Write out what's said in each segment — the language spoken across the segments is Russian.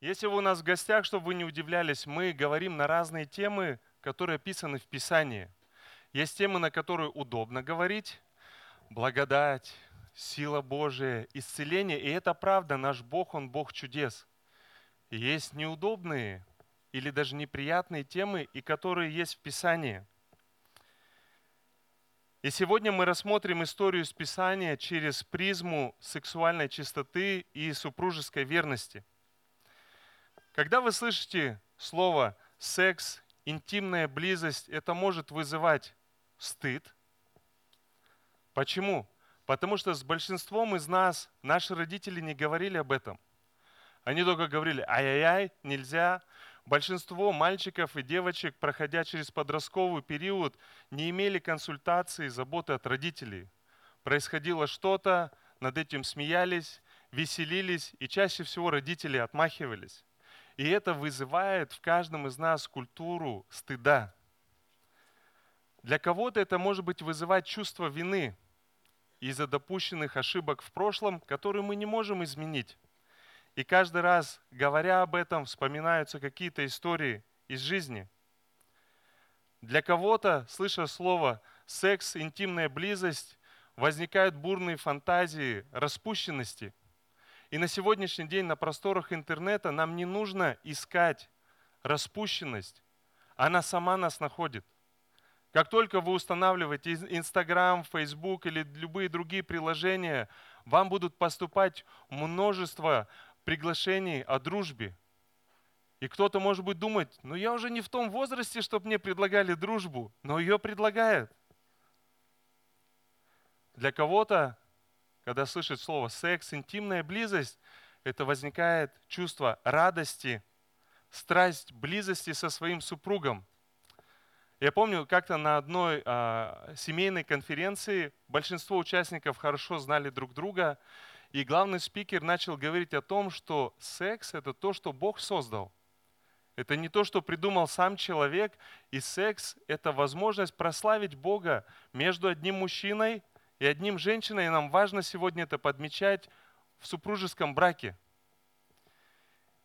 Если вы у нас в гостях, чтобы вы не удивлялись, мы говорим на разные темы, которые описаны в Писании. Есть темы, на которые удобно говорить. Благодать, сила Божия, исцеление. И это правда, наш Бог, Он Бог чудес. Есть неудобные или даже неприятные темы, и которые есть в Писании. И сегодня мы рассмотрим историю из Писания через призму сексуальной чистоты и супружеской верности – когда вы слышите слово секс, интимная близость, это может вызывать стыд. Почему? Потому что с большинством из нас наши родители не говорили об этом. Они только говорили, ай-яй-яй, нельзя. Большинство мальчиков и девочек, проходя через подростковый период, не имели консультации и заботы от родителей. Происходило что-то, над этим смеялись, веселились, и чаще всего родители отмахивались. И это вызывает в каждом из нас культуру стыда. Для кого-то это может быть вызывать чувство вины из-за допущенных ошибок в прошлом, которые мы не можем изменить. И каждый раз, говоря об этом, вспоминаются какие-то истории из жизни. Для кого-то, слыша слово «секс», «интимная близость», возникают бурные фантазии распущенности – и на сегодняшний день на просторах интернета нам не нужно искать распущенность. Она сама нас находит. Как только вы устанавливаете Инстаграм, Фейсбук или любые другие приложения, вам будут поступать множество приглашений о дружбе. И кто-то, может быть, думать, ну я уже не в том возрасте, чтобы мне предлагали дружбу, но ее предлагают. Для кого-то когда слышит слово секс, интимная близость, это возникает чувство радости, страсть близости со своим супругом. Я помню, как-то на одной а, семейной конференции большинство участников хорошо знали друг друга, и главный спикер начал говорить о том, что секс – это то, что Бог создал. Это не то, что придумал сам человек, и секс – это возможность прославить Бога между одним мужчиной и одним женщиной, нам важно сегодня это подмечать в супружеском браке.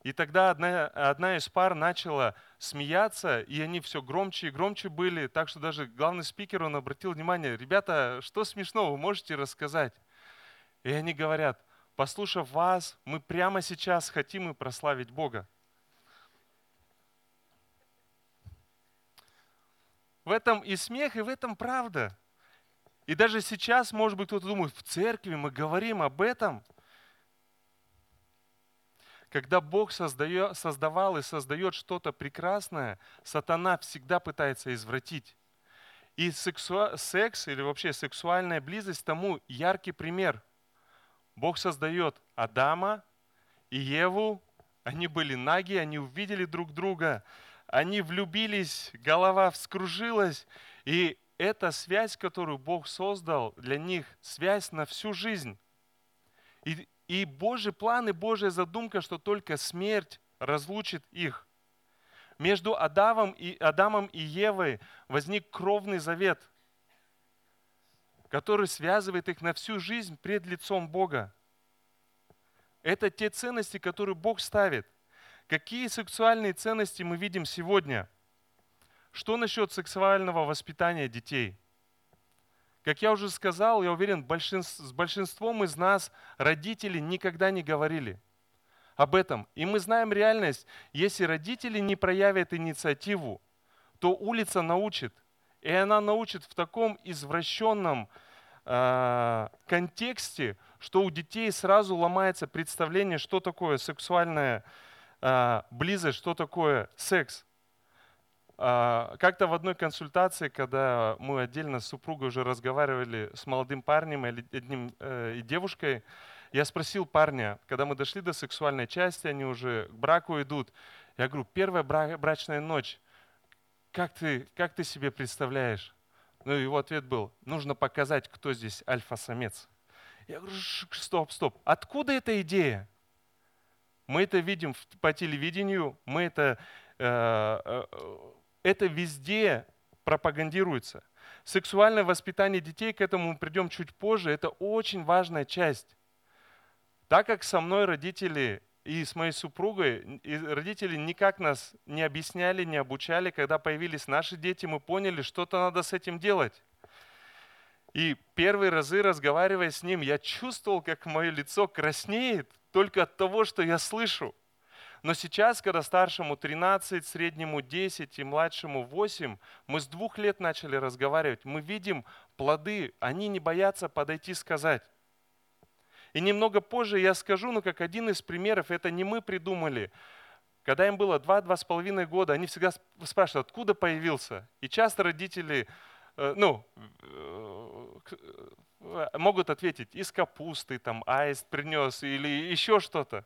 И тогда одна, одна из пар начала смеяться, и они все громче и громче были, так что даже главный спикер, он обратил внимание, ребята, что смешного, вы можете рассказать? И они говорят, послушав вас, мы прямо сейчас хотим и прославить Бога. В этом и смех, и в этом правда. И даже сейчас, может быть, кто-то думает, в церкви мы говорим об этом. Когда Бог создает, создавал и создает что-то прекрасное, сатана всегда пытается извратить. И сексу... секс или вообще сексуальная близость тому яркий пример. Бог создает Адама и Еву, они были наги, они увидели друг друга, они влюбились, голова вскружилась, и эта связь, которую Бог создал для них, связь на всю жизнь. И, и Божий план и Божья задумка, что только смерть разлучит их. Между Адамом и, Адамом и Евой возник кровный завет, который связывает их на всю жизнь пред лицом Бога. Это те ценности, которые Бог ставит. Какие сексуальные ценности мы видим сегодня – что насчет сексуального воспитания детей? Как я уже сказал, я уверен, большинств, с большинством из нас родители никогда не говорили об этом. И мы знаем реальность. Если родители не проявят инициативу, то улица научит. И она научит в таком извращенном э, контексте, что у детей сразу ломается представление, что такое сексуальная э, близость, что такое секс. А, как-то в одной консультации, когда мы отдельно с супругой уже разговаривали с молодым парнем или одним, э, и девушкой, я спросил парня, когда мы дошли до сексуальной части, они уже к браку идут, я говорю, первая брачная ночь, как ты, как ты себе представляешь? Ну, его ответ был, нужно показать, кто здесь альфа-самец. Я говорю, стоп, стоп, откуда эта идея? Мы это видим по телевидению, мы это э, э, это везде пропагандируется. Сексуальное воспитание детей, к этому мы придем чуть позже, это очень важная часть. Так как со мной родители и с моей супругой, и родители никак нас не объясняли, не обучали. Когда появились наши дети, мы поняли, что-то надо с этим делать. И первые разы, разговаривая с ним, я чувствовал, как мое лицо краснеет только от того, что я слышу. Но сейчас, когда старшему 13, среднему 10 и младшему 8, мы с двух лет начали разговаривать, мы видим плоды, они не боятся подойти сказать. И немного позже я скажу, но как один из примеров, это не мы придумали. Когда им было 2-2,5 года, они всегда спрашивают, откуда появился. И часто родители э, ну, э, могут ответить, из капусты, там, аист принес или еще что-то.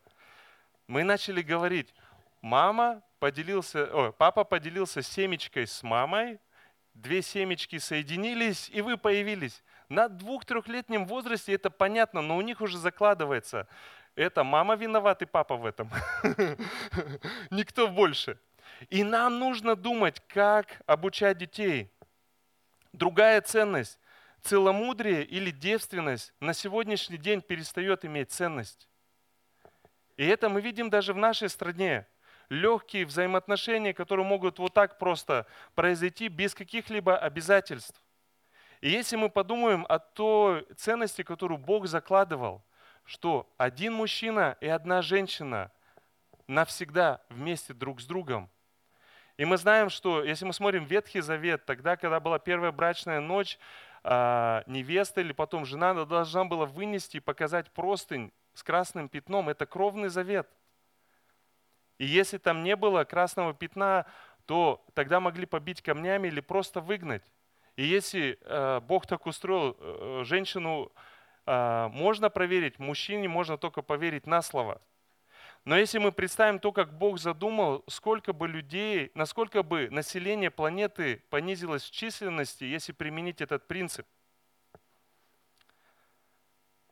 Мы начали говорить, мама поделился, о, папа поделился семечкой с мамой, две семечки соединились, и вы появились. На двух-трехлетнем возрасте это понятно, но у них уже закладывается. Это мама виноват и папа в этом. Никто больше. И нам нужно думать, как обучать детей. Другая ценность. Целомудрие или девственность на сегодняшний день перестает иметь ценность. И это мы видим даже в нашей стране. Легкие взаимоотношения, которые могут вот так просто произойти без каких-либо обязательств. И если мы подумаем о той ценности, которую Бог закладывал, что один мужчина и одна женщина навсегда вместе друг с другом. И мы знаем, что если мы смотрим Ветхий Завет, тогда, когда была первая брачная ночь, а, невеста или потом жена должна была вынести и показать простынь с красным пятном. Это кровный завет. И если там не было красного пятна, то тогда могли побить камнями или просто выгнать. И если э, Бог так устроил, э, женщину э, можно проверить, мужчине можно только поверить на слово. Но если мы представим то, как Бог задумал, сколько бы людей, насколько бы население планеты понизилось в численности, если применить этот принцип.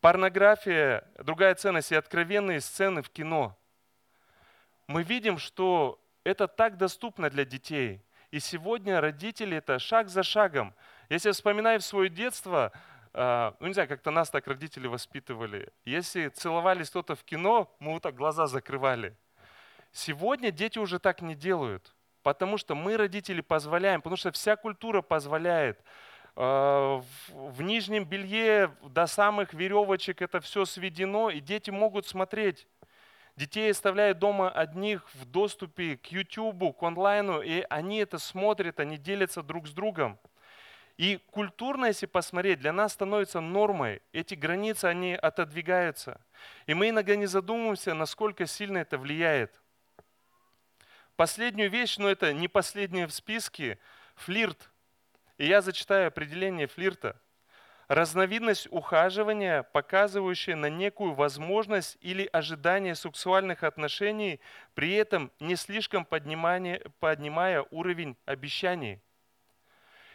Порнография, другая ценность и откровенные сцены в кино. Мы видим, что это так доступно для детей. И сегодня родители это шаг за шагом. Если я вспоминаю свое детство, а, ну не знаю, как-то нас так родители воспитывали. Если целовались кто-то в кино, мы вот так глаза закрывали. Сегодня дети уже так не делают, потому что мы, родители, позволяем, потому что вся культура позволяет. А, в нижнем белье до самых веревочек это все сведено, и дети могут смотреть. Детей оставляют дома одних в доступе к YouTube, к онлайну, и они это смотрят, они делятся друг с другом. И культурно, если посмотреть, для нас становится нормой. Эти границы, они отодвигаются. И мы иногда не задумываемся, насколько сильно это влияет. Последнюю вещь, но это не последняя в списке, флирт. И я зачитаю определение флирта разновидность ухаживания, показывающая на некую возможность или ожидание сексуальных отношений, при этом не слишком поднимая уровень обещаний.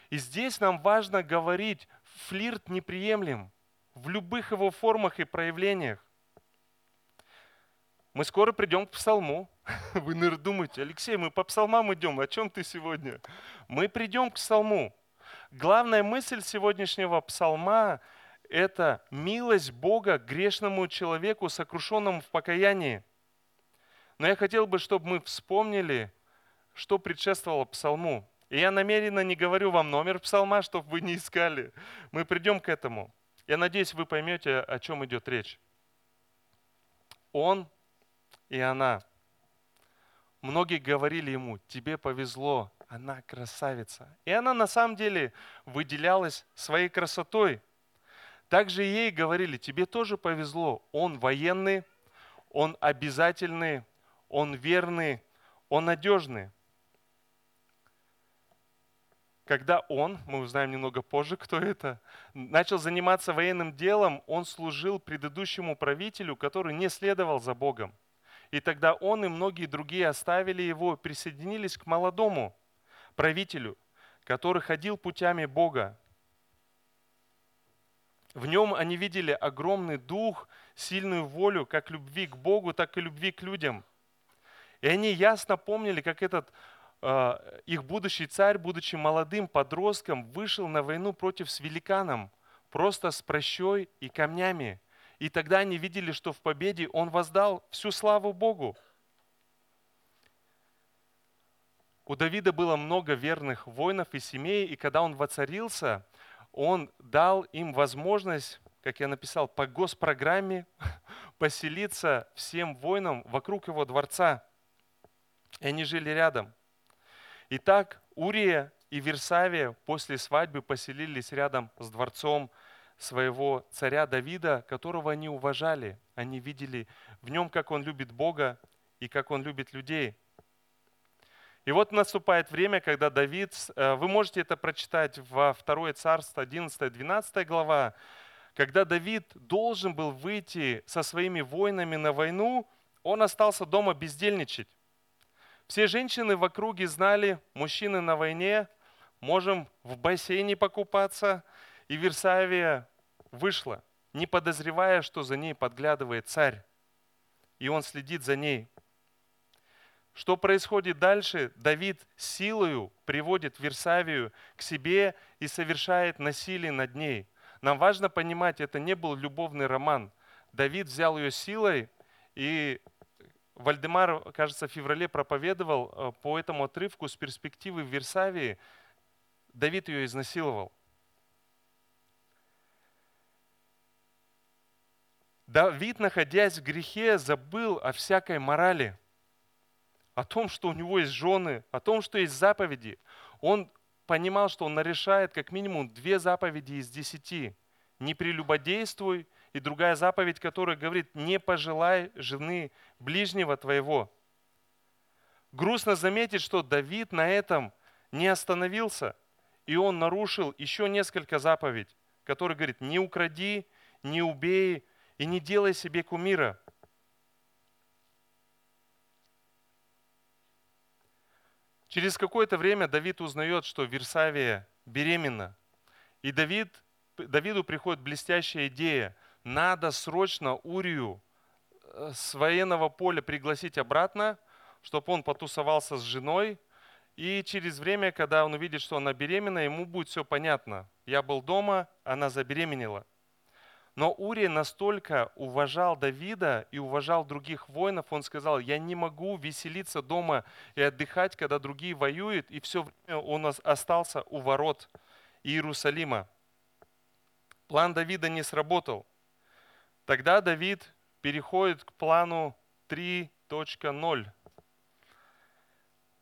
И здесь нам важно говорить, флирт неприемлем в любых его формах и проявлениях. Мы скоро придем к псалму. Вы, наверное, думаете, Алексей, мы по псалмам идем, о чем ты сегодня? Мы придем к псалму. Главная мысль сегодняшнего псалма – это милость Бога грешному человеку, сокрушенному в покаянии. Но я хотел бы, чтобы мы вспомнили, что предшествовало псалму. И я намеренно не говорю вам номер псалма, чтобы вы не искали. Мы придем к этому. Я надеюсь, вы поймете, о чем идет речь. Он и она. Многие говорили ему, тебе повезло, она красавица. И она на самом деле выделялась своей красотой. Также ей говорили, тебе тоже повезло, он военный, он обязательный, он верный, он надежный. Когда он, мы узнаем немного позже, кто это, начал заниматься военным делом, он служил предыдущему правителю, который не следовал за Богом. И тогда он и многие другие оставили его, присоединились к молодому правителю, который ходил путями Бога. В нем они видели огромный дух, сильную волю, как любви к Богу, так и любви к людям. И они ясно помнили, как этот э, их будущий царь, будучи молодым подростком, вышел на войну против с великаном, просто с прощой и камнями. И тогда они видели, что в победе он воздал всю славу Богу. У Давида было много верных воинов и семей, и когда он воцарился, он дал им возможность, как я написал, по госпрограмме поселиться всем воинам вокруг его дворца. И они жили рядом. Итак, Урия и Версавия после свадьбы поселились рядом с дворцом своего царя Давида, которого они уважали. Они видели в нем, как он любит Бога и как он любит людей. И вот наступает время, когда Давид, э, вы можете это прочитать во 2 Царство, 11-12 глава, когда Давид должен был выйти со своими воинами на войну, он остался дома бездельничать. Все женщины в округе знали, мужчины на войне, можем в бассейне покупаться. И Версавия вышла, не подозревая, что за ней подглядывает царь. И он следит за ней. Что происходит дальше? Давид силою приводит Версавию к себе и совершает насилие над ней. Нам важно понимать, это не был любовный роман. Давид взял ее силой, и Вальдемар, кажется, в феврале проповедовал э, по этому отрывку с перспективы Версавии. Давид ее изнасиловал. Давид, находясь в грехе, забыл о всякой морали – о том, что у него есть жены, о том, что есть заповеди. Он понимал, что он нарешает как минимум две заповеди из десяти. Не прелюбодействуй, и другая заповедь, которая говорит, не пожелай жены ближнего твоего. Грустно заметить, что Давид на этом не остановился, и он нарушил еще несколько заповедей, которые говорит, не укради, не убей и не делай себе кумира. Через какое-то время Давид узнает, что Версавия беременна. И Давид, Давиду приходит блестящая идея. Надо срочно Урию э, с военного поля пригласить обратно, чтобы он потусовался с женой. И через время, когда он увидит, что она беременна, ему будет все понятно. Я был дома, она забеременела. Но Урия настолько уважал Давида и уважал других воинов, он сказал, я не могу веселиться дома и отдыхать, когда другие воюют, и все время он остался у ворот Иерусалима. План Давида не сработал. Тогда Давид переходит к плану 3.0.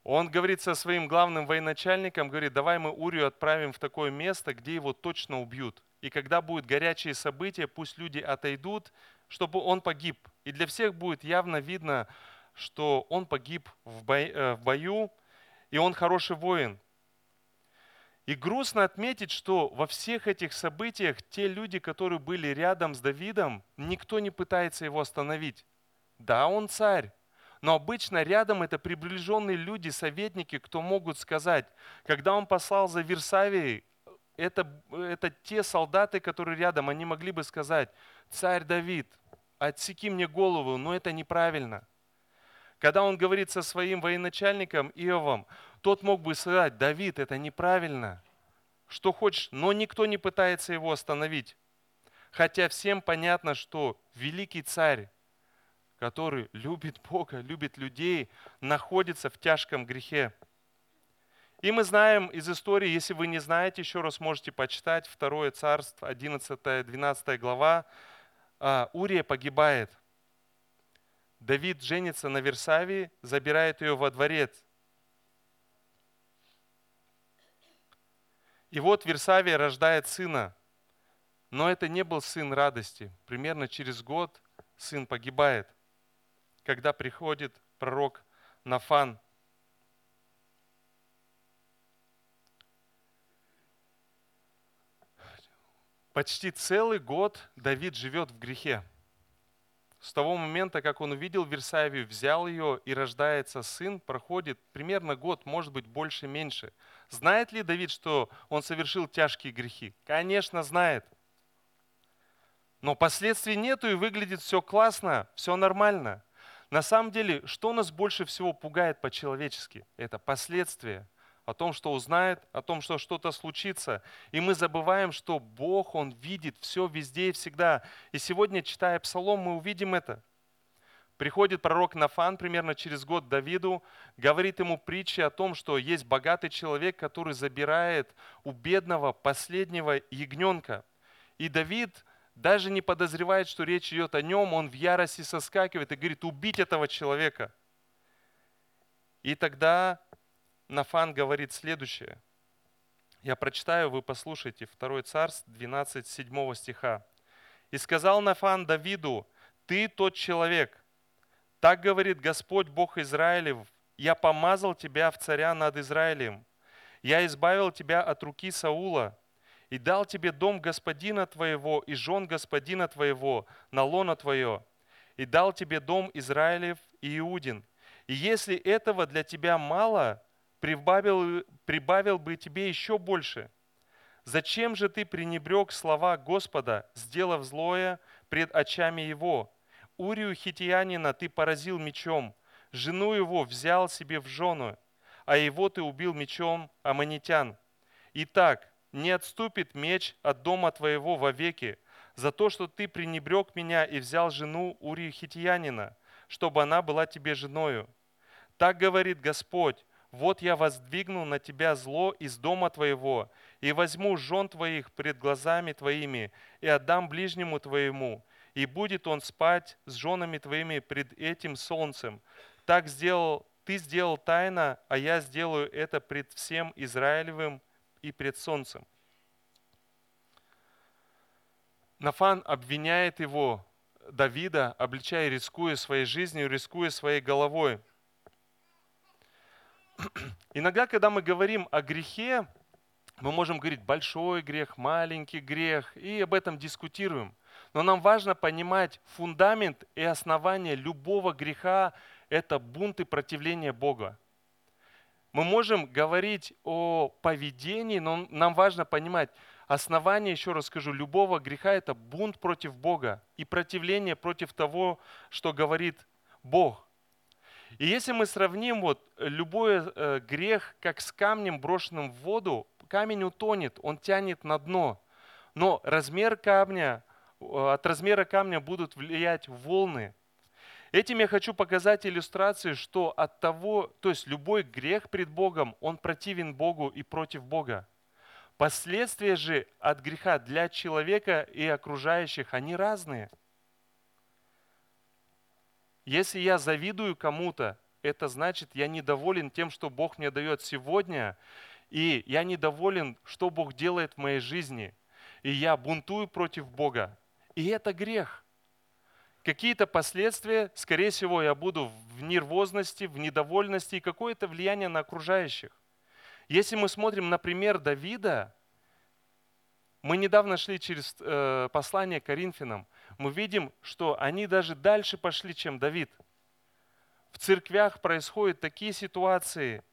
Он говорит со своим главным военачальником, говорит, давай мы Урию отправим в такое место, где его точно убьют. И когда будут горячие события, пусть люди отойдут, чтобы он погиб. И для всех будет явно видно, что он погиб в э, бою, и он хороший воин. И грустно отметить, что во всех этих событиях те люди, которые были рядом с Давидом, никто не пытается его остановить. Да, он царь, но обычно рядом это приближенные люди, советники, кто могут сказать, когда он послал за Версавией, это, это те солдаты, которые рядом, они могли бы сказать, царь Давид, отсеки мне голову, но это неправильно. Когда он говорит со своим военачальником Иовом, тот мог бы сказать, Давид, это неправильно, что хочешь, но никто не пытается его остановить. Хотя всем понятно, что великий царь, который любит Бога, любит людей, находится в тяжком грехе. И мы знаем из истории, если вы не знаете, еще раз можете почитать, Второе царство, 11-12 глава, а, Урия погибает. Давид женится на Версавии, забирает ее во дворец. И вот Версавия рождает сына. Но это не был сын радости. Примерно через год сын погибает, когда приходит пророк Нафан – Почти целый год Давид живет в грехе. С того момента, как он увидел Версавию, взял ее и рождается сын, проходит примерно год, может быть больше, меньше. Знает ли Давид, что он совершил тяжкие грехи? Конечно, знает. Но последствий нету и выглядит все классно, все нормально. На самом деле, что нас больше всего пугает по-человечески? Это последствия. О том, что узнает, о том, что что-то случится. И мы забываем, что Бог, Он видит все везде и всегда. И сегодня, читая Псалом, мы увидим это. Приходит пророк Нафан примерно через год Давиду, говорит ему притчи о том, что есть богатый человек, который забирает у бедного последнего ягненка. И Давид даже не подозревает, что речь идет о нем, он в ярости соскакивает и говорит, убить этого человека. И тогда Нафан говорит следующее. Я прочитаю, вы послушайте. 2 Царств, 12, 7 стиха. «И сказал Нафан Давиду, ты тот человек, так говорит Господь Бог Израилев, я помазал тебя в царя над Израилем. Я избавил тебя от руки Саула и дал тебе дом господина твоего и жен господина твоего на лоно твое, и дал тебе дом Израилев и Иудин. И если этого для тебя мало, прибавил, прибавил бы тебе еще больше. Зачем же ты пренебрег слова Господа, сделав злое пред очами Его? Урию хитиянина ты поразил мечом, жену его взял себе в жену, а его ты убил мечом аммонитян. Итак, не отступит меч от дома твоего вовеки, за то, что ты пренебрег меня и взял жену Урию хитиянина, чтобы она была тебе женою. Так говорит Господь, вот я воздвигну на тебя зло из дома твоего, и возьму жен твоих пред глазами твоими, и отдам ближнему твоему, и будет он спать с женами твоими пред этим солнцем. Так сделал, ты сделал тайно, а я сделаю это пред всем Израилевым и пред солнцем. Нафан обвиняет его, Давида, обличая, рискуя своей жизнью, рискуя своей головой. Иногда, когда мы говорим о грехе, мы можем говорить большой грех, маленький грех, и об этом дискутируем. Но нам важно понимать фундамент и основание любого греха – это бунт и противление Бога. Мы можем говорить о поведении, но нам важно понимать, основание, еще раз скажу, любого греха – это бунт против Бога и противление против того, что говорит Бог. И если мы сравним вот любой э, грех, как с камнем, брошенным в воду, камень утонет, он тянет на дно. Но размер камня Э, от размера камня будут влиять волны. Этим я хочу показать иллюстрации, что от того, то есть любой грех пред Богом, он противен Богу и против Бога. Последствия же от греха для человека и окружающих, они разные. Если я завидую кому-то, это значит, я недоволен тем, что Бог мне дает сегодня, и я недоволен, что Бог делает в моей жизни, и я бунтую против Бога. И это грех. Какие-то последствия, скорее всего, я буду в нервозности, в недовольности и какое-то влияние на окружающих. Если мы смотрим на пример Давида, мы недавно шли через э, послание Коринфянам, мы видим, что они даже дальше пошли, чем Давид. В церквях происходят такие ситуации,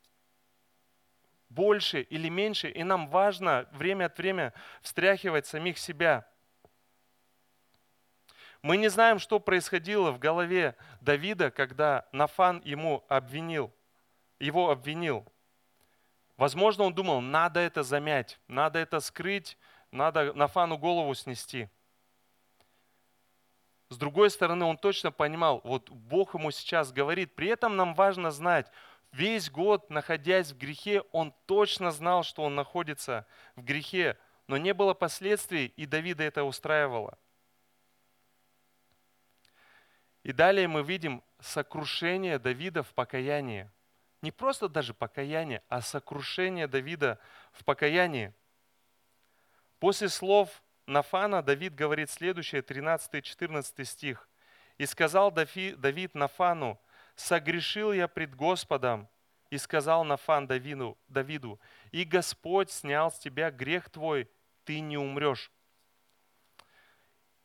больше или меньше, и нам важно время от времени встряхивать самих себя – мы не знаем, что происходило в голове Давида, когда Нафан ему обвинил, его обвинил. Возможно, он думал, надо это замять, надо это скрыть, надо Нафану голову снести. С другой стороны, он точно понимал, вот Бог ему сейчас говорит. При этом нам важно знать, весь год, находясь в грехе, он точно знал, что он находится в грехе, но не было последствий, и Давида это устраивало. И далее мы видим сокрушение Давида в покаянии. Не просто даже покаяние, а сокрушение Давида в покаянии. После слов Нафана Давид говорит следующее, 13-14 стих. «И сказал Давид Нафану, согрешил я пред Господом, и сказал Нафан Давиду, Давиду, и Господь снял с тебя грех твой, ты не умрешь».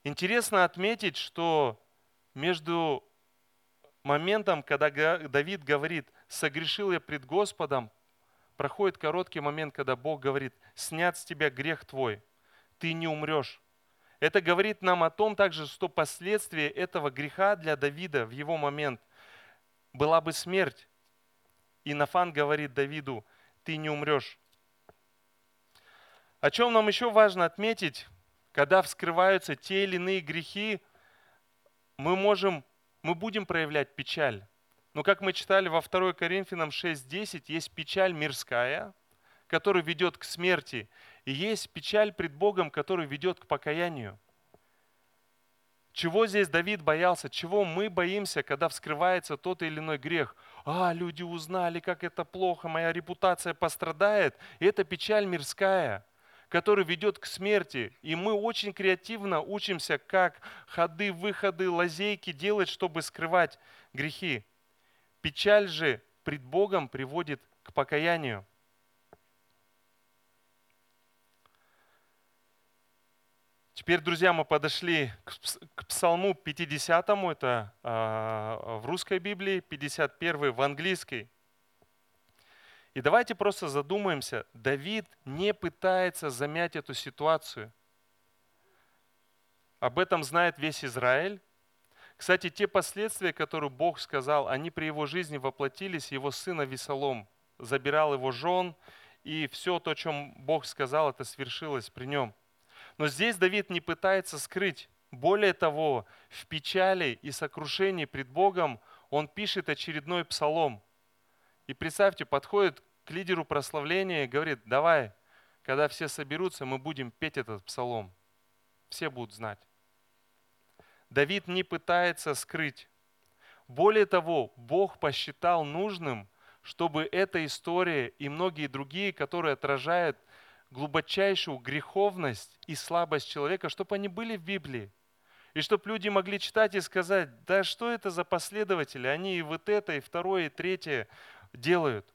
Интересно отметить, что между моментом, когда Давид говорит, согрешил я пред Господом, проходит короткий момент, когда Бог говорит, снят с тебя грех твой, ты не умрешь. Это говорит нам о том также, что последствия этого греха для Давида в его момент была бы смерть. И Нафан говорит Давиду, ты не умрешь. О чем нам еще важно отметить, когда вскрываются те или иные грехи, мы можем, мы будем проявлять печаль. Но как мы читали во 2 Коринфянам 6.10, есть печаль мирская, которая ведет к смерти, и есть печаль пред Богом, которая ведет к покаянию. Чего здесь Давид боялся? Чего мы боимся, когда вскрывается тот или иной грех? А, люди узнали, как это плохо, моя репутация пострадает. И это печаль мирская, которая ведет к смерти. И мы очень креативно учимся, как ходы, выходы, лазейки делать, чтобы скрывать грехи. Печаль же пред Богом приводит к покаянию. Теперь, друзья, мы подошли к Псалму 50, это э, в русской Библии, 51 в английской. И давайте просто задумаемся, Давид не пытается замять эту ситуацию. Об этом знает весь Израиль. Кстати, те последствия, которые Бог сказал, они при его жизни воплотились, его сына Весолом забирал его жен, и все то, о чем Бог сказал, это свершилось при нем – но здесь Давид не пытается скрыть. Более того, в печали и сокрушении пред Богом он пишет очередной псалом. И представьте, подходит к лидеру прославления и говорит, давай, когда все соберутся, мы будем петь этот псалом. Все будут знать. Давид не пытается скрыть. Более того, Бог посчитал нужным, чтобы эта история и многие другие, которые отражают глубочайшую греховность и слабость человека, чтобы они были в Библии. И чтобы люди могли читать и сказать, да что это за последователи, они и вот это, и второе, и третье делают.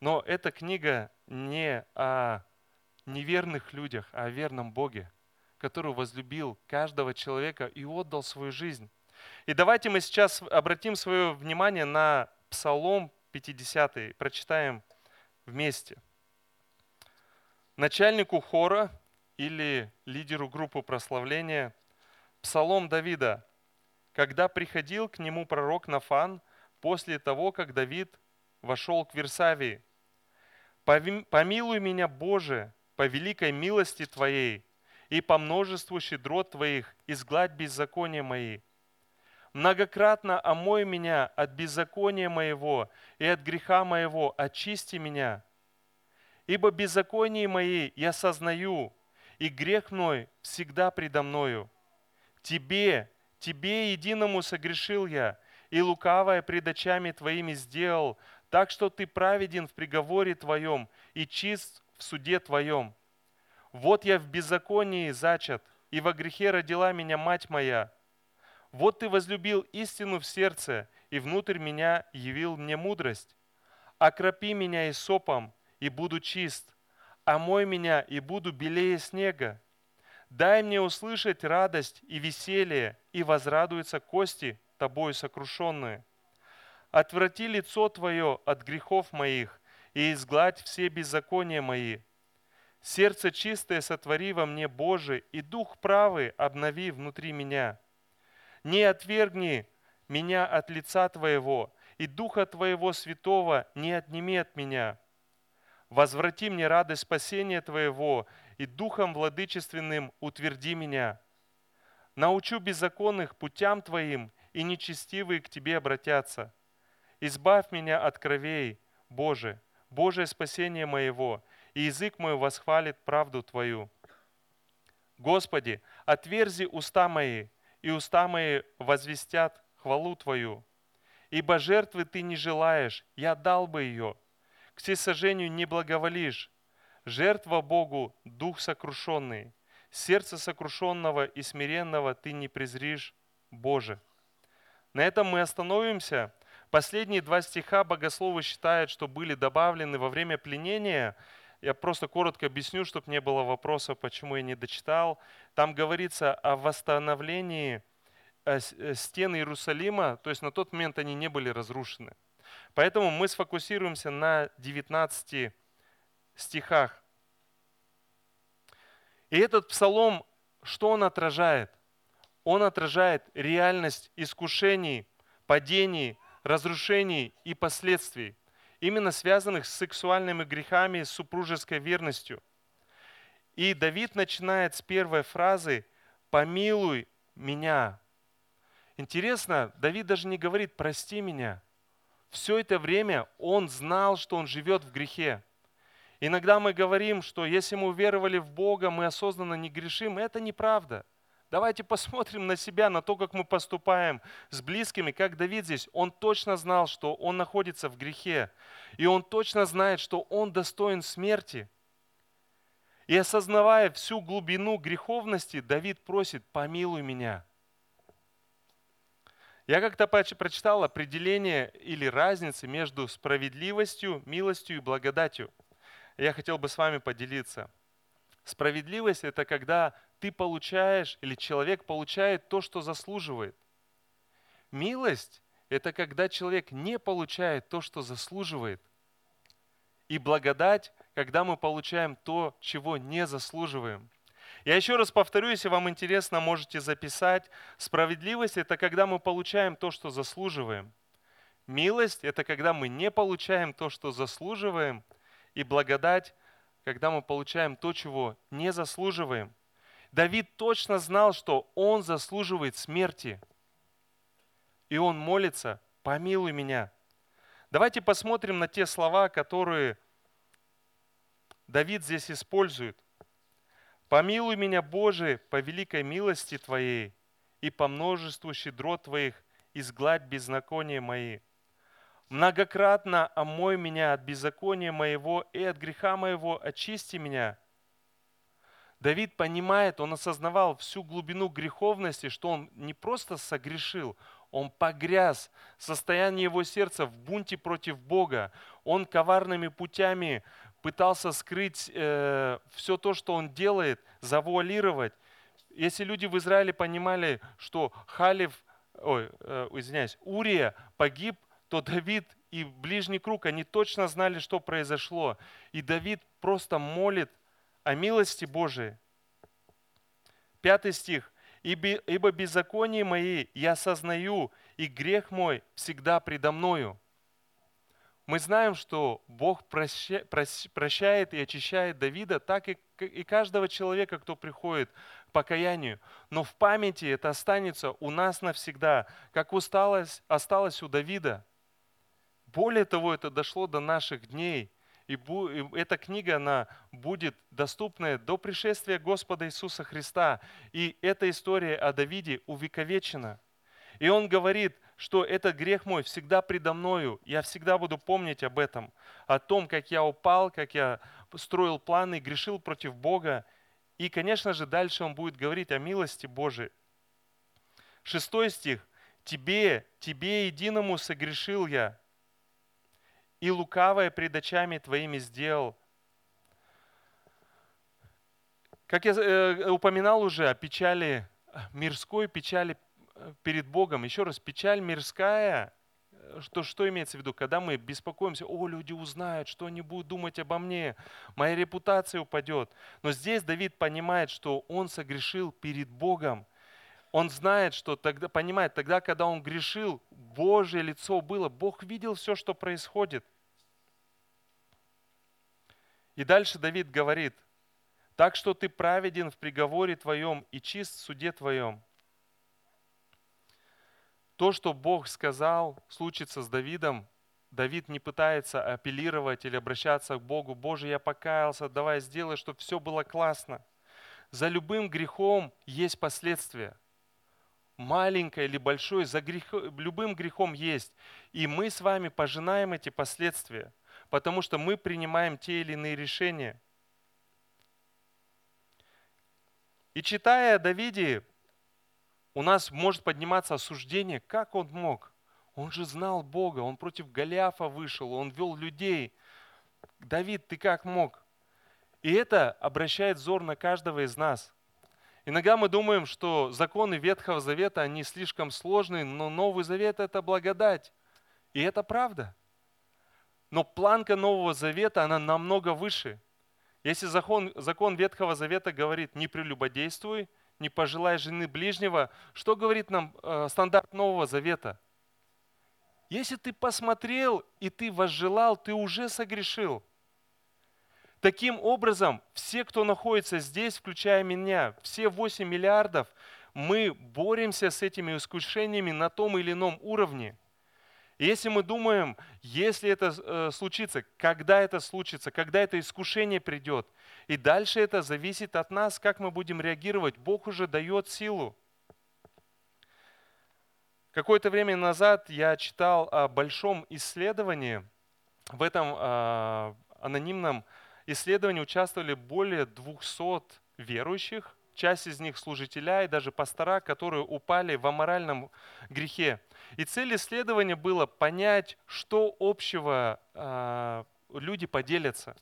Но эта книга не о неверных людях, а о верном Боге, который возлюбил каждого человека и отдал свою жизнь. И давайте мы сейчас обратим свое внимание на Псалом 50, прочитаем вместе. Начальнику хора или лидеру группы прославления Псалом Давида, когда приходил к нему пророк Нафан после того, как Давид вошел к Версавии. «Помилуй меня, Боже, по великой милости Твоей и по множеству щедрот Твоих изгладь беззакония мои. Многократно омой меня от беззакония моего и от греха моего, очисти меня. Ибо беззаконие мои я сознаю, и грех мой всегда предо мною. Тебе, Тебе единому согрешил я, и лукавое пред очами Твоими сделал, так что Ты праведен в приговоре Твоем и чист в суде Твоем. Вот я в беззаконии зачат, и во грехе родила меня мать моя. Вот ты возлюбил истину в сердце, и внутрь меня явил мне мудрость. Окропи меня и сопом, и буду чист, омой меня и буду белее снега. Дай мне услышать радость и веселье, и возрадуются кости тобою сокрушенные. Отврати лицо Твое от грехов моих, и изгладь все беззакония мои. Сердце чистое сотвори во мне, Боже, и дух правый обнови внутри меня. Не отвергни меня от лица Твоего, и Духа Твоего Святого не отними от меня. Возврати мне радость спасения Твоего, и Духом Владычественным утверди меня. Научу беззаконных путям Твоим, и нечестивые к Тебе обратятся. Избавь меня от кровей, Боже, Божие спасение моего, и язык мой восхвалит правду Твою. Господи, отверзи уста мои, и уста мои возвестят хвалу Твою. Ибо жертвы Ты не желаешь, я дал бы ее. К всесожжению не благоволишь. Жертва Богу – дух сокрушенный. Сердце сокрушенного и смиренного Ты не презришь, Боже. На этом мы остановимся. Последние два стиха богословы считают, что были добавлены во время пленения – я просто коротко объясню, чтобы не было вопроса, почему я не дочитал. Там говорится о восстановлении э, э, стен Иерусалима, то есть на тот момент они не были разрушены. Поэтому мы сфокусируемся на 19 стихах. И этот псалом, что он отражает? Он отражает реальность искушений, падений, разрушений и последствий. Именно связанных с сексуальными грехами, с супружеской верностью. И Давид начинает с первой фразы «помилуй меня». Интересно, Давид даже не говорит «прости меня». Все это время он знал, что он живет в грехе. Иногда мы говорим, что если мы уверовали в Бога, мы осознанно не грешим. Это неправда. Давайте посмотрим на себя, на то, как мы поступаем с близкими, как Давид здесь. Он точно знал, что он находится в грехе. И он точно знает, что он достоин смерти. И осознавая всю глубину греховности, Давид просит, помилуй меня. Я как-то прочитал определение или разницы между справедливостью, милостью и благодатью. Я хотел бы с вами поделиться. Справедливость – это когда ты получаешь или человек получает то, что заслуживает. Милость – это когда человек не получает то, что заслуживает. И благодать, когда мы получаем то, чего не заслуживаем. Я еще раз повторю, если вам интересно, можете записать. Справедливость – это когда мы получаем то, что заслуживаем. Милость – это когда мы не получаем то, что заслуживаем. И благодать – когда мы получаем то, чего не заслуживаем. Давид точно знал, что он заслуживает смерти. И он молится, помилуй меня. Давайте посмотрим на те слова, которые Давид здесь использует. Помилуй меня, Боже, по великой милости Твоей и по множеству щедрот Твоих, изгладь беззакония мои. Многократно омой меня от беззакония моего и от греха моего очисти меня. Давид понимает, он осознавал всю глубину греховности, что он не просто согрешил, он погряз. Состояние его сердца в бунте против Бога. Он коварными путями пытался скрыть э, все то, что он делает, завуалировать. Если люди в Израиле понимали, что Халев, ой, э, извиняюсь, Урия погиб то Давид и ближний круг, они точно знали, что произошло. И Давид просто молит о милости Божией. Пятый стих. «Ибо, беззаконие мои я осознаю, и грех мой всегда предо мною». Мы знаем, что Бог прощает и очищает Давида, так и, каждого человека, кто приходит к покаянию. Но в памяти это останется у нас навсегда, как усталость осталось у Давида – более того, это дошло до наших дней. И эта книга, она будет доступна до пришествия Господа Иисуса Христа. И эта история о Давиде увековечена. И он говорит, что этот грех мой всегда предо мною. Я всегда буду помнить об этом. О том, как я упал, как я строил планы, грешил против Бога. И, конечно же, дальше он будет говорить о милости Божией. Шестой стих. «Тебе, тебе единому согрешил я, и лукавое пред очами твоими сделал. Как я э, упоминал уже о печали мирской, печали э, перед Богом. Еще раз, печаль мирская, э, что, что имеется в виду? Когда мы беспокоимся, о, люди узнают, что они будут думать обо мне, моя репутация упадет. Но здесь Давид понимает, что он согрешил перед Богом. Он знает, что тогда, понимает, тогда, когда он грешил, Божье лицо было, Бог видел все, что происходит. И дальше Давид говорит, так что ты праведен в приговоре твоем и чист в суде твоем. То, что Бог сказал, случится с Давидом, Давид не пытается апеллировать или обращаться к Богу. Боже, я покаялся, давай сделай, чтобы все было классно. За любым грехом есть последствия. Маленькое или большое, за грех, любым грехом есть. И мы с вами пожинаем эти последствия – потому что мы принимаем те или иные решения. И читая о Давиде, у нас может подниматься осуждение, как он мог. Он же знал Бога, он против Голиафа вышел, он вел людей. Давид, ты как мог? И это обращает взор на каждого из нас. Иногда мы думаем, что законы Ветхого Завета, они слишком сложные, но Новый Завет – это благодать. И это правда. Но планка Нового Завета, она намного выше. Если закон, закон Ветхого Завета говорит «не прелюбодействуй», «не пожелай жены ближнего», что говорит нам э, стандарт Нового Завета? Если ты посмотрел и ты возжелал, ты уже согрешил. Таким образом, все, кто находится здесь, включая меня, все 8 миллиардов, мы боремся с этими искушениями на том или ином уровне. Если мы думаем, если это э, случится, когда это случится, когда это искушение придет, и дальше это зависит от нас, как мы будем реагировать. Бог уже дает силу. Какое-то время назад я читал о большом исследовании. В этом э, анонимном исследовании участвовали более 200 верующих, часть из них служителя и даже пастора, которые упали в аморальном грехе. И цель исследования была понять, что общего э, люди поделятся.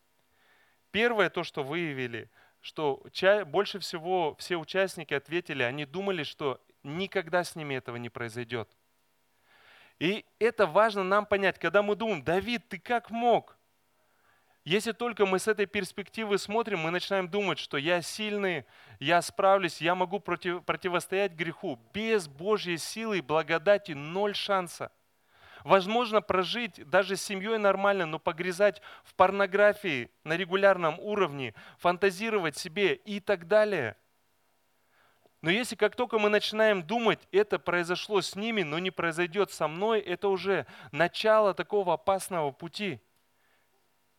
Первое, то, что выявили, что больше всего все участники ответили, они думали, что никогда с ними этого не произойдет. И это важно нам понять, когда мы думаем, Давид, ты как мог? Если только мы с этой перспективы смотрим, мы начинаем думать, что я сильный, я справлюсь, я могу против, противостоять греху. Без Божьей силы и благодати ноль шанса. Возможно прожить даже с семьей нормально, но погрязать в порнографии на регулярном уровне, фантазировать себе и так далее. Но если как только мы начинаем думать, это произошло с ними, но не произойдет со мной, это уже начало такого опасного пути –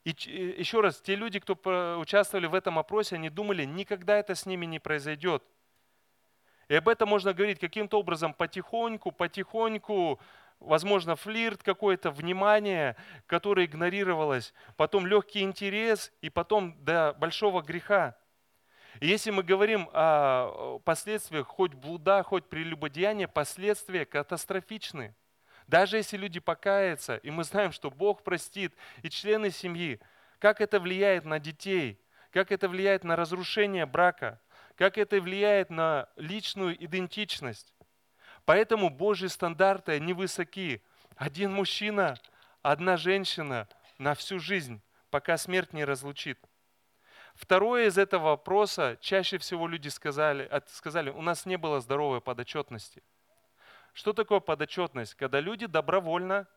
и э, еще раз, те люди, кто участвовали в этом опросе, они думали, никогда это с ними не произойдет. И об этом можно говорить каким-то образом потихоньку, потихоньку, возможно, флирт какое-то, внимание, которое игнорировалось, потом легкий интерес и потом до большого греха. И если мы говорим о последствиях хоть блуда, хоть прелюбодеяния, последствия катастрофичны. Даже если люди покаятся, и мы знаем, что Бог простит, и члены семьи, как это влияет на детей, как это влияет на разрушение брака, как это влияет на личную идентичность. Поэтому Божьи стандарты, они высоки. Один мужчина, одна женщина на всю жизнь, пока смерть не разлучит. Второе из этого вопроса, чаще всего люди сказали, сказали, у нас не было здоровой подотчетности – что такое подотчетность? Когда люди добровольно,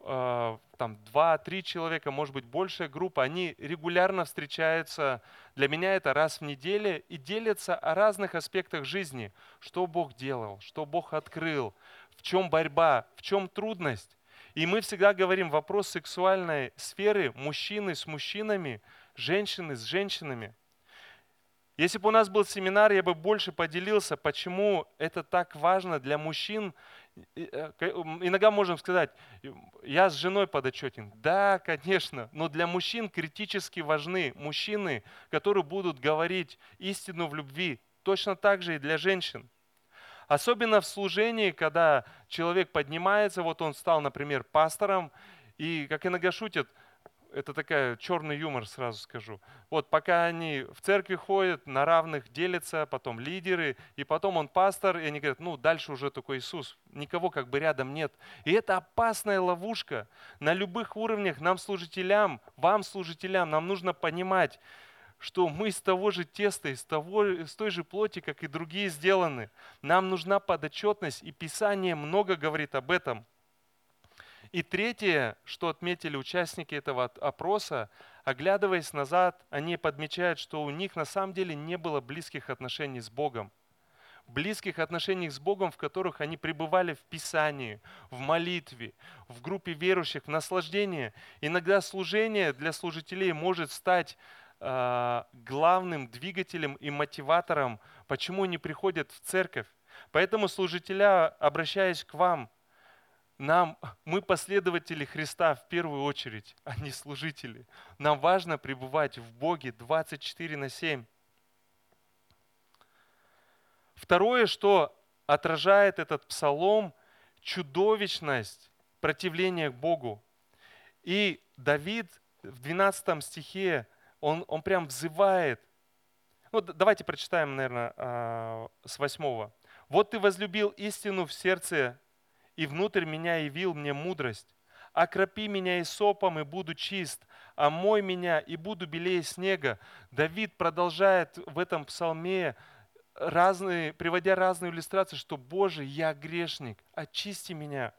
э, там два-три человека, может быть большая группа, они регулярно встречаются, для меня это раз в неделю, и делятся о разных аспектах жизни. Что Бог делал, что Бог открыл, в чем борьба, в чем трудность. И мы всегда говорим, вопрос сексуальной сферы, мужчины с мужчинами, женщины с женщинами – если бы у нас был семинар, я бы больше поделился, почему это так важно для мужчин. Э, иногда можем сказать, я с женой подотчетен. Да, конечно, но для мужчин критически важны мужчины, которые будут говорить истину в любви. Точно так же и для женщин. Особенно в служении, когда человек поднимается, вот он стал, например, пастором, и, как иногда шутят, это такая черный юмор, сразу скажу. Вот пока они в церкви ходят, на равных делятся, потом лидеры, и потом он пастор, и они говорят, ну дальше уже такой Иисус, никого как бы рядом нет. И это опасная ловушка. На любых уровнях нам, служителям, вам, служителям, нам нужно понимать, что мы из того же теста, из, того, из той же плоти, как и другие сделаны. Нам нужна подотчетность, и Писание много говорит об этом – и третье, что отметили участники этого опроса, оглядываясь назад, они подмечают, что у них на самом деле не было близких отношений с Богом. Близких отношений с Богом, в которых они пребывали в Писании, в молитве, в группе верующих, в наслаждении. Иногда служение для служителей может стать э, главным двигателем и мотиватором, почему они приходят в церковь. Поэтому служителя, обращаясь к вам, нам, мы последователи Христа в первую очередь, а не служители. Нам важно пребывать в Боге 24 на 7. Второе, что отражает этот псалом, чудовищность противления к Богу. И Давид в 12 стихе, он, он прям взывает. Ну, давайте прочитаем, наверное, а, с 8. «Вот ты возлюбил истину в сердце и внутрь меня явил мне мудрость. Окропи меня и сопом, и буду чист, омой меня, и буду белее снега. Давид продолжает в этом псалме, разные, приводя разные иллюстрации, что «Боже, я грешник, очисти меня».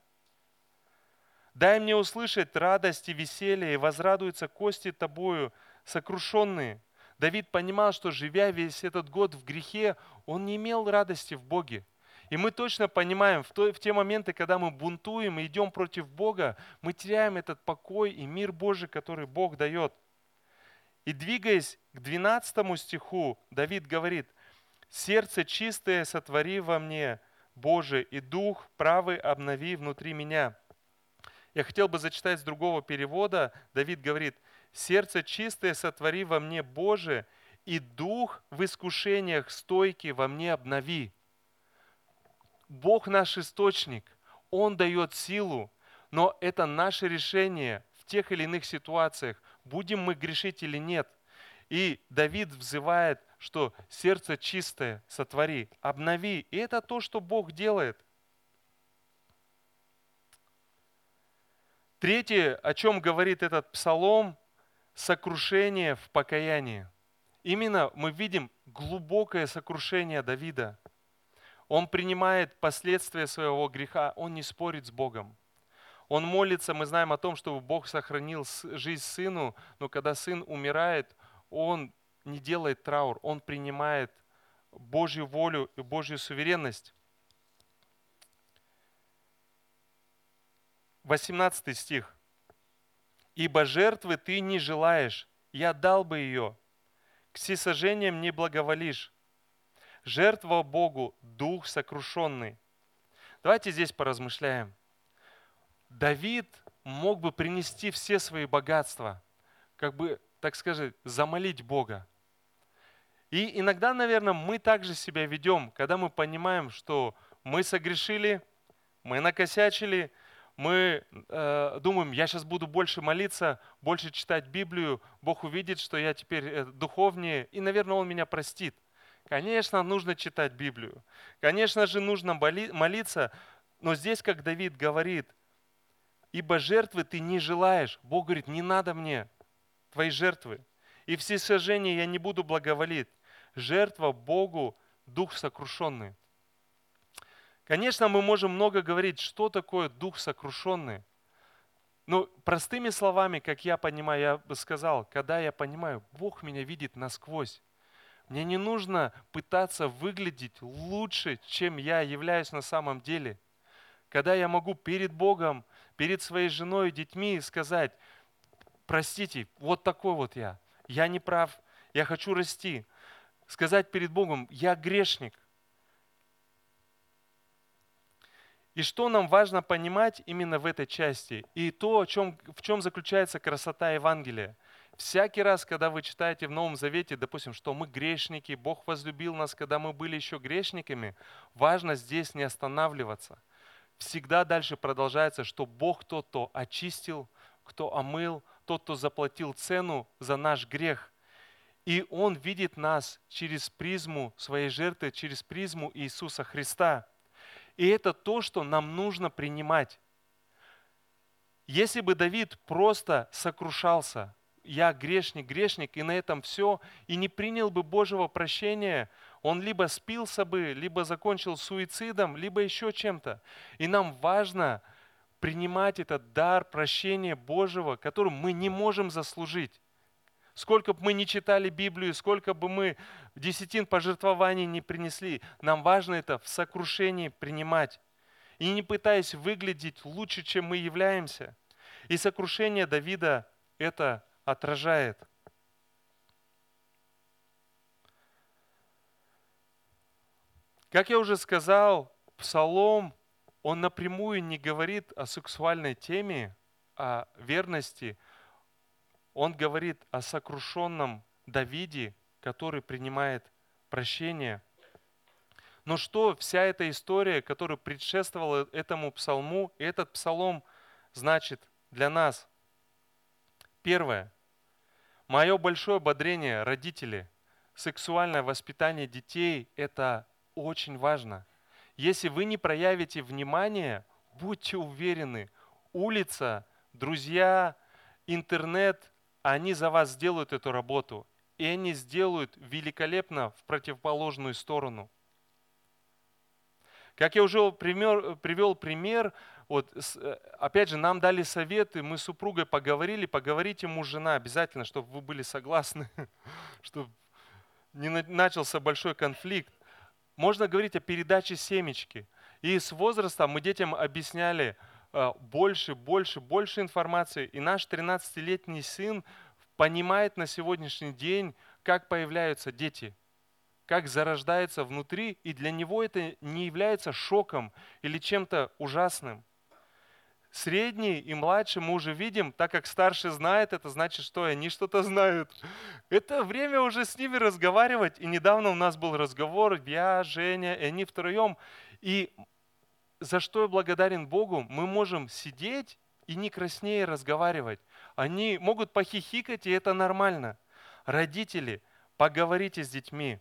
Дай мне услышать радость и веселье, и возрадуются кости тобою сокрушенные. Давид понимал, что живя весь этот год в грехе, он не имел радости в Боге. И мы точно понимаем, в, то, в те моменты, когда мы бунтуем и идем против Бога, мы теряем этот покой и мир Божий, который Бог дает. И двигаясь к 12 стиху, Давид говорит, «Сердце чистое сотвори во мне, Боже, и дух правый обнови внутри меня». Я хотел бы зачитать с другого перевода. Давид говорит, «Сердце чистое сотвори во мне, Боже, и дух в искушениях стойкий во мне обнови». Бог наш источник, Он дает силу, но это наше решение в тех или иных ситуациях, будем мы грешить или нет. И Давид взывает, что сердце чистое сотвори, обнови. И это то, что Бог делает. Третье, о чем говорит этот псалом, сокрушение в покаянии. Именно мы видим глубокое сокрушение Давида. Он принимает последствия своего греха, он не спорит с Богом. Он молится, мы знаем о том, чтобы Бог сохранил жизнь сыну, но когда сын умирает, он не делает траур, он принимает Божью волю и Божью суверенность. 18 стих. «Ибо жертвы ты не желаешь, я дал бы ее, к всесожжениям не благоволишь. Жертва Богу – дух сокрушенный». Давайте здесь поразмышляем. Давид мог бы принести все свои богатства, как бы, так сказать, замолить Бога. И иногда, наверное, мы также себя ведем, когда мы понимаем, что мы согрешили, мы накосячили – мы э, думаем, я сейчас буду больше молиться, больше читать Библию, Бог увидит, что я теперь э, духовнее, и, наверное, Он меня простит. Конечно, нужно читать Библию. Конечно же, нужно молиться, но здесь, как Давид говорит, ибо жертвы ты не желаешь. Бог говорит, не надо мне твои жертвы. И все сожжения я не буду благоволить. Жертва Богу – дух сокрушенный. Конечно, мы можем много говорить, что такое дух сокрушенный. Но простыми словами, как я понимаю, я бы сказал, когда я понимаю, Бог меня видит насквозь. Мне не нужно пытаться выглядеть лучше, чем я являюсь на самом деле. Когда я могу перед Богом, перед своей женой и детьми сказать, простите, вот такой вот я, я не прав, я хочу расти. Сказать перед Богом, я грешник, И что нам важно понимать именно в этой части, и то, о чем, в чем заключается красота Евангелия. Всякий раз, когда вы читаете в Новом Завете, допустим, что мы грешники, Бог возлюбил нас, когда мы были еще грешниками, важно здесь не останавливаться. Всегда дальше продолжается, что Бог тот, кто очистил, кто омыл, тот, кто заплатил цену за наш грех. И Он видит нас через призму своей жертвы, через призму Иисуса Христа – и это то, что нам нужно принимать. Если бы Давид просто сокрушался, я грешник, грешник, и на этом все, и не принял бы Божьего прощения, он либо спился бы, либо закончил суицидом, либо еще чем-то. И нам важно принимать этот дар прощения Божьего, которым мы не можем заслужить. Сколько бы мы ни читали Библию, сколько бы мы десятин пожертвований не принесли, нам важно это в сокрушении принимать. И не пытаясь выглядеть лучше, чем мы являемся. И сокрушение Давида это отражает. Как я уже сказал, Псалом, он напрямую не говорит о сексуальной теме, о верности, он говорит о сокрушенном Давиде, который принимает прощение. Но что вся эта история, которая предшествовала этому псалму, этот псалом значит для нас? Первое. Мое большое ободрение, родители, сексуальное воспитание детей – это очень важно. Если вы не проявите внимание, будьте уверены, улица, друзья, интернет они за вас сделают эту работу, и они сделают великолепно в противоположную сторону. Как я уже пример, привел пример, Вот, э, опять же, нам дали советы, мы с супругой поговорили, поговорите муж, жена, обязательно, чтобы вы были согласны, чтобы не начался большой конфликт. Можно говорить о передаче семечки. И с возраста мы детям объясняли э, больше, больше, больше информации. И наш 13-летний сын понимает на сегодняшний день, как появляются дети, как зарождаются внутри, и для него это не является шоком или чем-то ужасным. Средний и младший мы уже видим, так как старший знает, это значит, что они что-то знают. Это время уже с ними разговаривать. И недавно у нас был разговор, я, Женя, и они втроем. И за что я благодарен Богу, мы можем сидеть и не краснее разговаривать. Они могут похихикать, и это нормально. Родители, поговорите с детьми.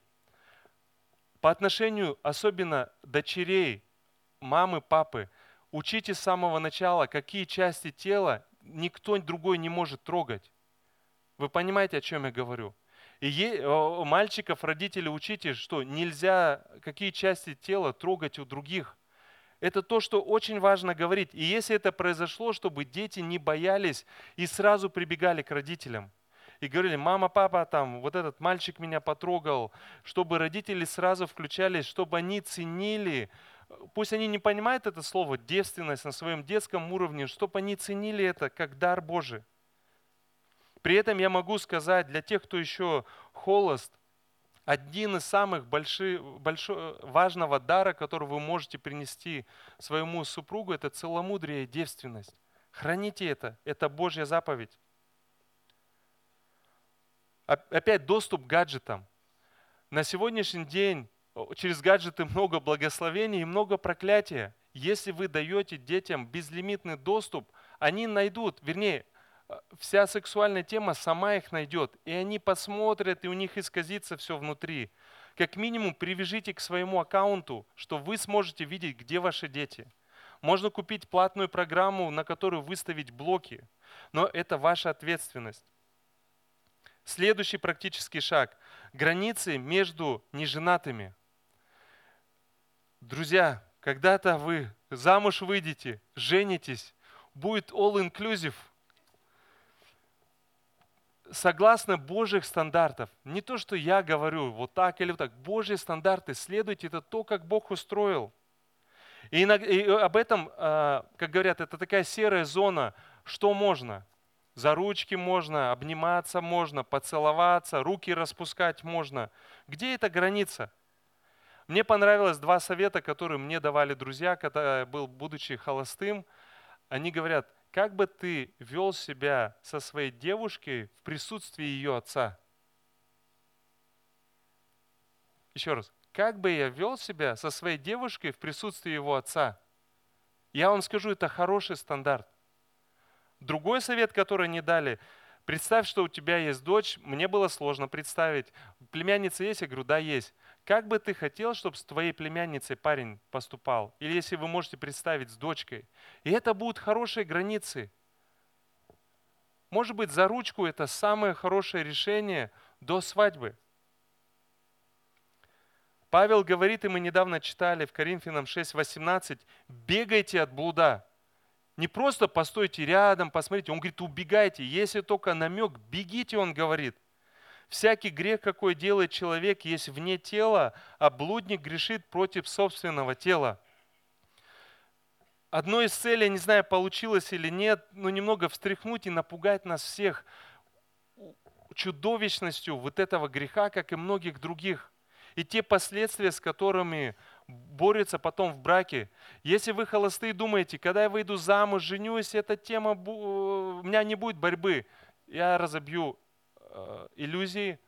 По отношению особенно дочерей, мамы, папы, учите с самого начала, какие части тела никто другой не может трогать. Вы понимаете, о чем я говорю? И мальчиков, родители, учите, что нельзя какие части тела трогать у других. Это то, что очень важно говорить. И если это произошло, чтобы дети не боялись и сразу прибегали к родителям. И говорили, мама, папа, там, вот этот мальчик меня потрогал, чтобы родители сразу включались, чтобы они ценили, пусть они не понимают это слово, девственность на своем детском уровне, чтобы они ценили это как дар Божий. При этом я могу сказать для тех, кто еще холост, один из самых больших, важного дара, который вы можете принести своему супругу, это целомудрие и девственность. Храните это, это Божья заповедь. Опять доступ к гаджетам. На сегодняшний день через гаджеты много благословений и много проклятия. Если вы даете детям безлимитный доступ, они найдут, вернее, вся сексуальная тема сама их найдет. И они посмотрят, и у них исказится все внутри. Как минимум привяжите к своему аккаунту, что вы сможете видеть, где ваши дети. Можно купить платную программу, на которую выставить блоки. Но это ваша ответственность. Следующий практический шаг. Границы между неженатыми. Друзья, когда-то вы замуж выйдете, женитесь, будет all-inclusive – согласно Божьих стандартов. Не то, что я говорю вот так или вот так. Божьи стандарты. Следуйте, это то, как Бог устроил. И, и об этом, а, как говорят, это такая серая зона. Что можно? За ручки можно, обниматься можно, поцеловаться, руки распускать можно. Где эта граница? Мне понравилось два совета, которые мне давали друзья, когда я был, будучи холостым. Они говорят, как бы ты вел себя со своей девушкой в присутствии ее отца? Еще раз, как бы я вел себя со своей девушкой в присутствии его отца? Я вам скажу, это хороший стандарт. Другой совет, который они дали, представь, что у тебя есть дочь, мне было сложно представить. Племянница есть? Я говорю, да, есть. Как бы ты хотел, чтобы с твоей племянницей парень поступал? Или если вы можете представить с дочкой. И это будут хорошие границы. Может быть, за ручку это самое хорошее решение до свадьбы. Павел говорит, и мы недавно читали в Коринфянам 6.18, бегайте от блуда. Не просто постойте рядом, посмотрите. Он говорит, убегайте. Если только намек, бегите, он говорит. Всякий грех, какой делает человек, есть вне тела, а блудник грешит против собственного тела. Одной из целей, не знаю, получилось или нет, но немного встряхнуть и напугать нас всех чудовищностью вот этого греха, как и многих других. И те последствия, с которыми борются потом в браке. Если вы холостые думаете, когда я выйду замуж, женюсь, эта тема, у меня не будет борьбы, я разобью Э, иллюзии,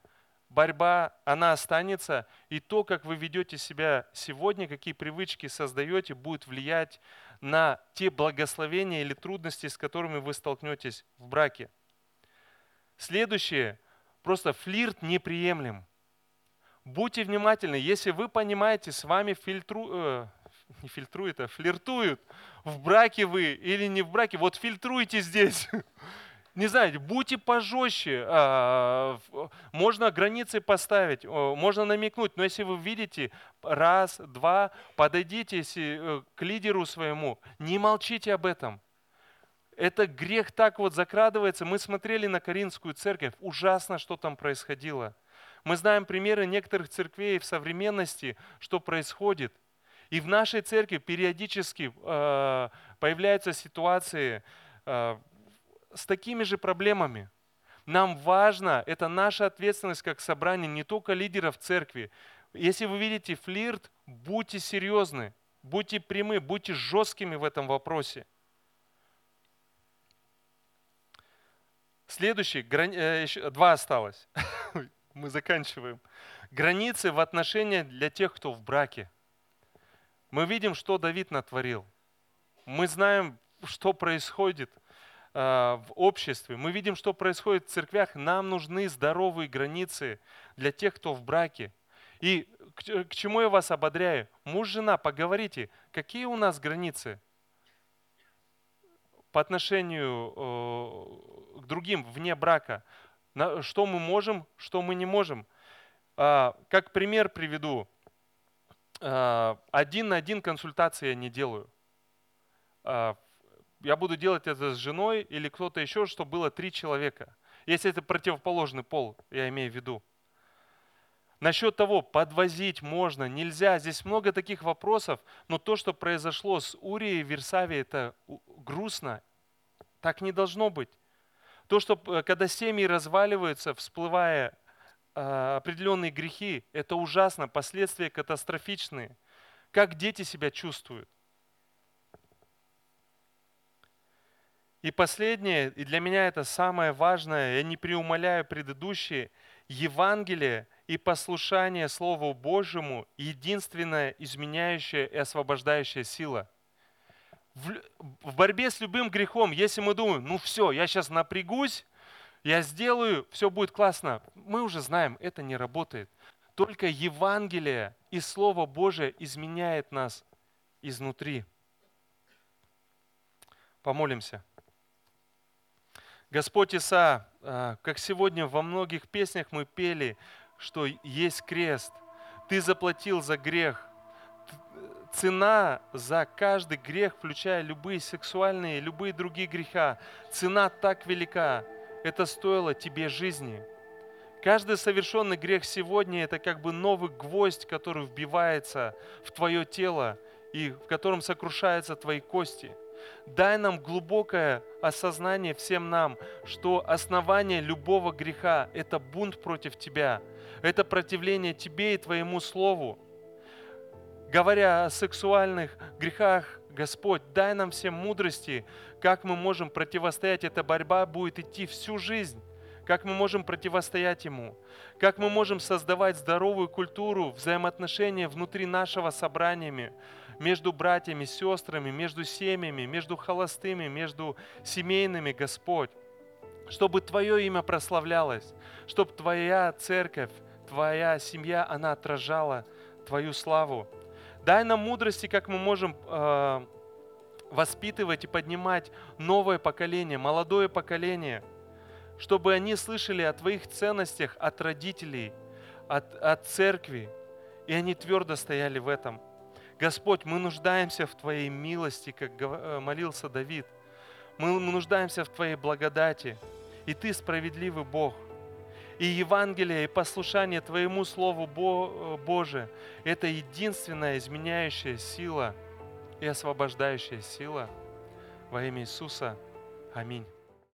борьба, она останется, и то, как вы ведете себя сегодня, какие привычки создаете, будет влиять на те благословения или трудности, с которыми вы столкнетесь в браке. Следующее, просто флирт неприемлем. Будьте внимательны, если вы понимаете, с вами фильтру, э, не фильтруют, а флиртуют, в браке вы или не в браке, вот фильтруйте здесь. не знаю, будьте пожестче, а, можно границы поставить, можно намекнуть, но если вы видите, раз, два, подойдите э, к лидеру своему, не молчите об этом. Это грех так вот закрадывается. Мы смотрели на Каринскую церковь, ужасно, что там происходило. Мы знаем примеры некоторых церквей в современности, что происходит. И в нашей церкви периодически э, появляются ситуации э, с такими же проблемами. Нам важно, это наша ответственность как собрание, не только лидеров церкви. Если вы видите флирт, будьте серьезны, будьте прямы, будьте жесткими в этом вопросе. Следующий, грани... э, два осталось. Мы заканчиваем. Границы в отношениях для тех, кто в браке. Мы видим, что Давид натворил. Мы знаем, что происходит э, в обществе. Мы видим, что происходит в церквях. Нам нужны здоровые границы для тех, кто в браке. И к, к чему я вас ободряю? Муж, жена, поговорите, какие у нас границы по отношению э, к другим вне брака. Что мы можем, что мы не можем. А, как пример приведу. А, один на один консультации я не делаю. А, я буду делать это с женой или кто-то еще, чтобы было три человека. Если это противоположный пол, я имею в виду. Насчет того, подвозить можно, нельзя. Здесь много таких вопросов, но то, что произошло с Урией в Версаве, это грустно. Так не должно быть. То, что э, когда семьи разваливаются, всплывая э, определенные грехи, это ужасно, последствия катастрофичные. Как дети себя чувствуют? И последнее, и для меня это самое важное, я не преумоляю предыдущие, Евангелие и послушание Слову Божьему – единственная изменяющая и освобождающая сила. В, в борьбе с любым грехом, если мы думаем, ну все, я сейчас напрягусь, я сделаю, все будет классно, мы уже знаем, это не работает. Только Евангелие и Слово Божие изменяет нас изнутри. Помолимся. Господь Иса, а, как сегодня во многих песнях мы пели, что есть крест. Ты заплатил за грех. Цена за каждый грех, включая любые сексуальные, любые другие греха, цена так велика. Это стоило тебе жизни. Каждый совершенный грех сегодня – это как бы новый гвоздь, который вбивается в твое тело и в котором сокрушаются твои кости – Дай нам глубокое осознание всем нам, что основание любого греха – это бунт против Тебя, это противление Тебе и Твоему Слову. Говоря о сексуальных грехах, Господь, дай нам всем мудрости, как мы можем противостоять. Эта борьба будет идти всю жизнь. Как мы можем противостоять ему? Как мы можем создавать здоровую культуру взаимоотношения внутри нашего собрания, между братьями, сестрами, между семьями, между холостыми, между семейными, Господь. Чтобы Твое имя прославлялось, чтобы Твоя церковь, Твоя семья, она отражала Твою славу. Дай нам мудрости, как мы можем э, воспитывать и поднимать новое поколение, молодое поколение, чтобы они слышали о Твоих ценностях от родителей, от, от церкви, и они твердо стояли в этом – Господь, мы нуждаемся в Твоей милости, как э, молился Давид. Мы нуждаемся в Твоей благодати. И Ты справедливый Бог. И Евангелие, и послушание Твоему Слову э, Божие – это единственная изменяющая сила и освобождающая сила во имя Иисуса. Аминь.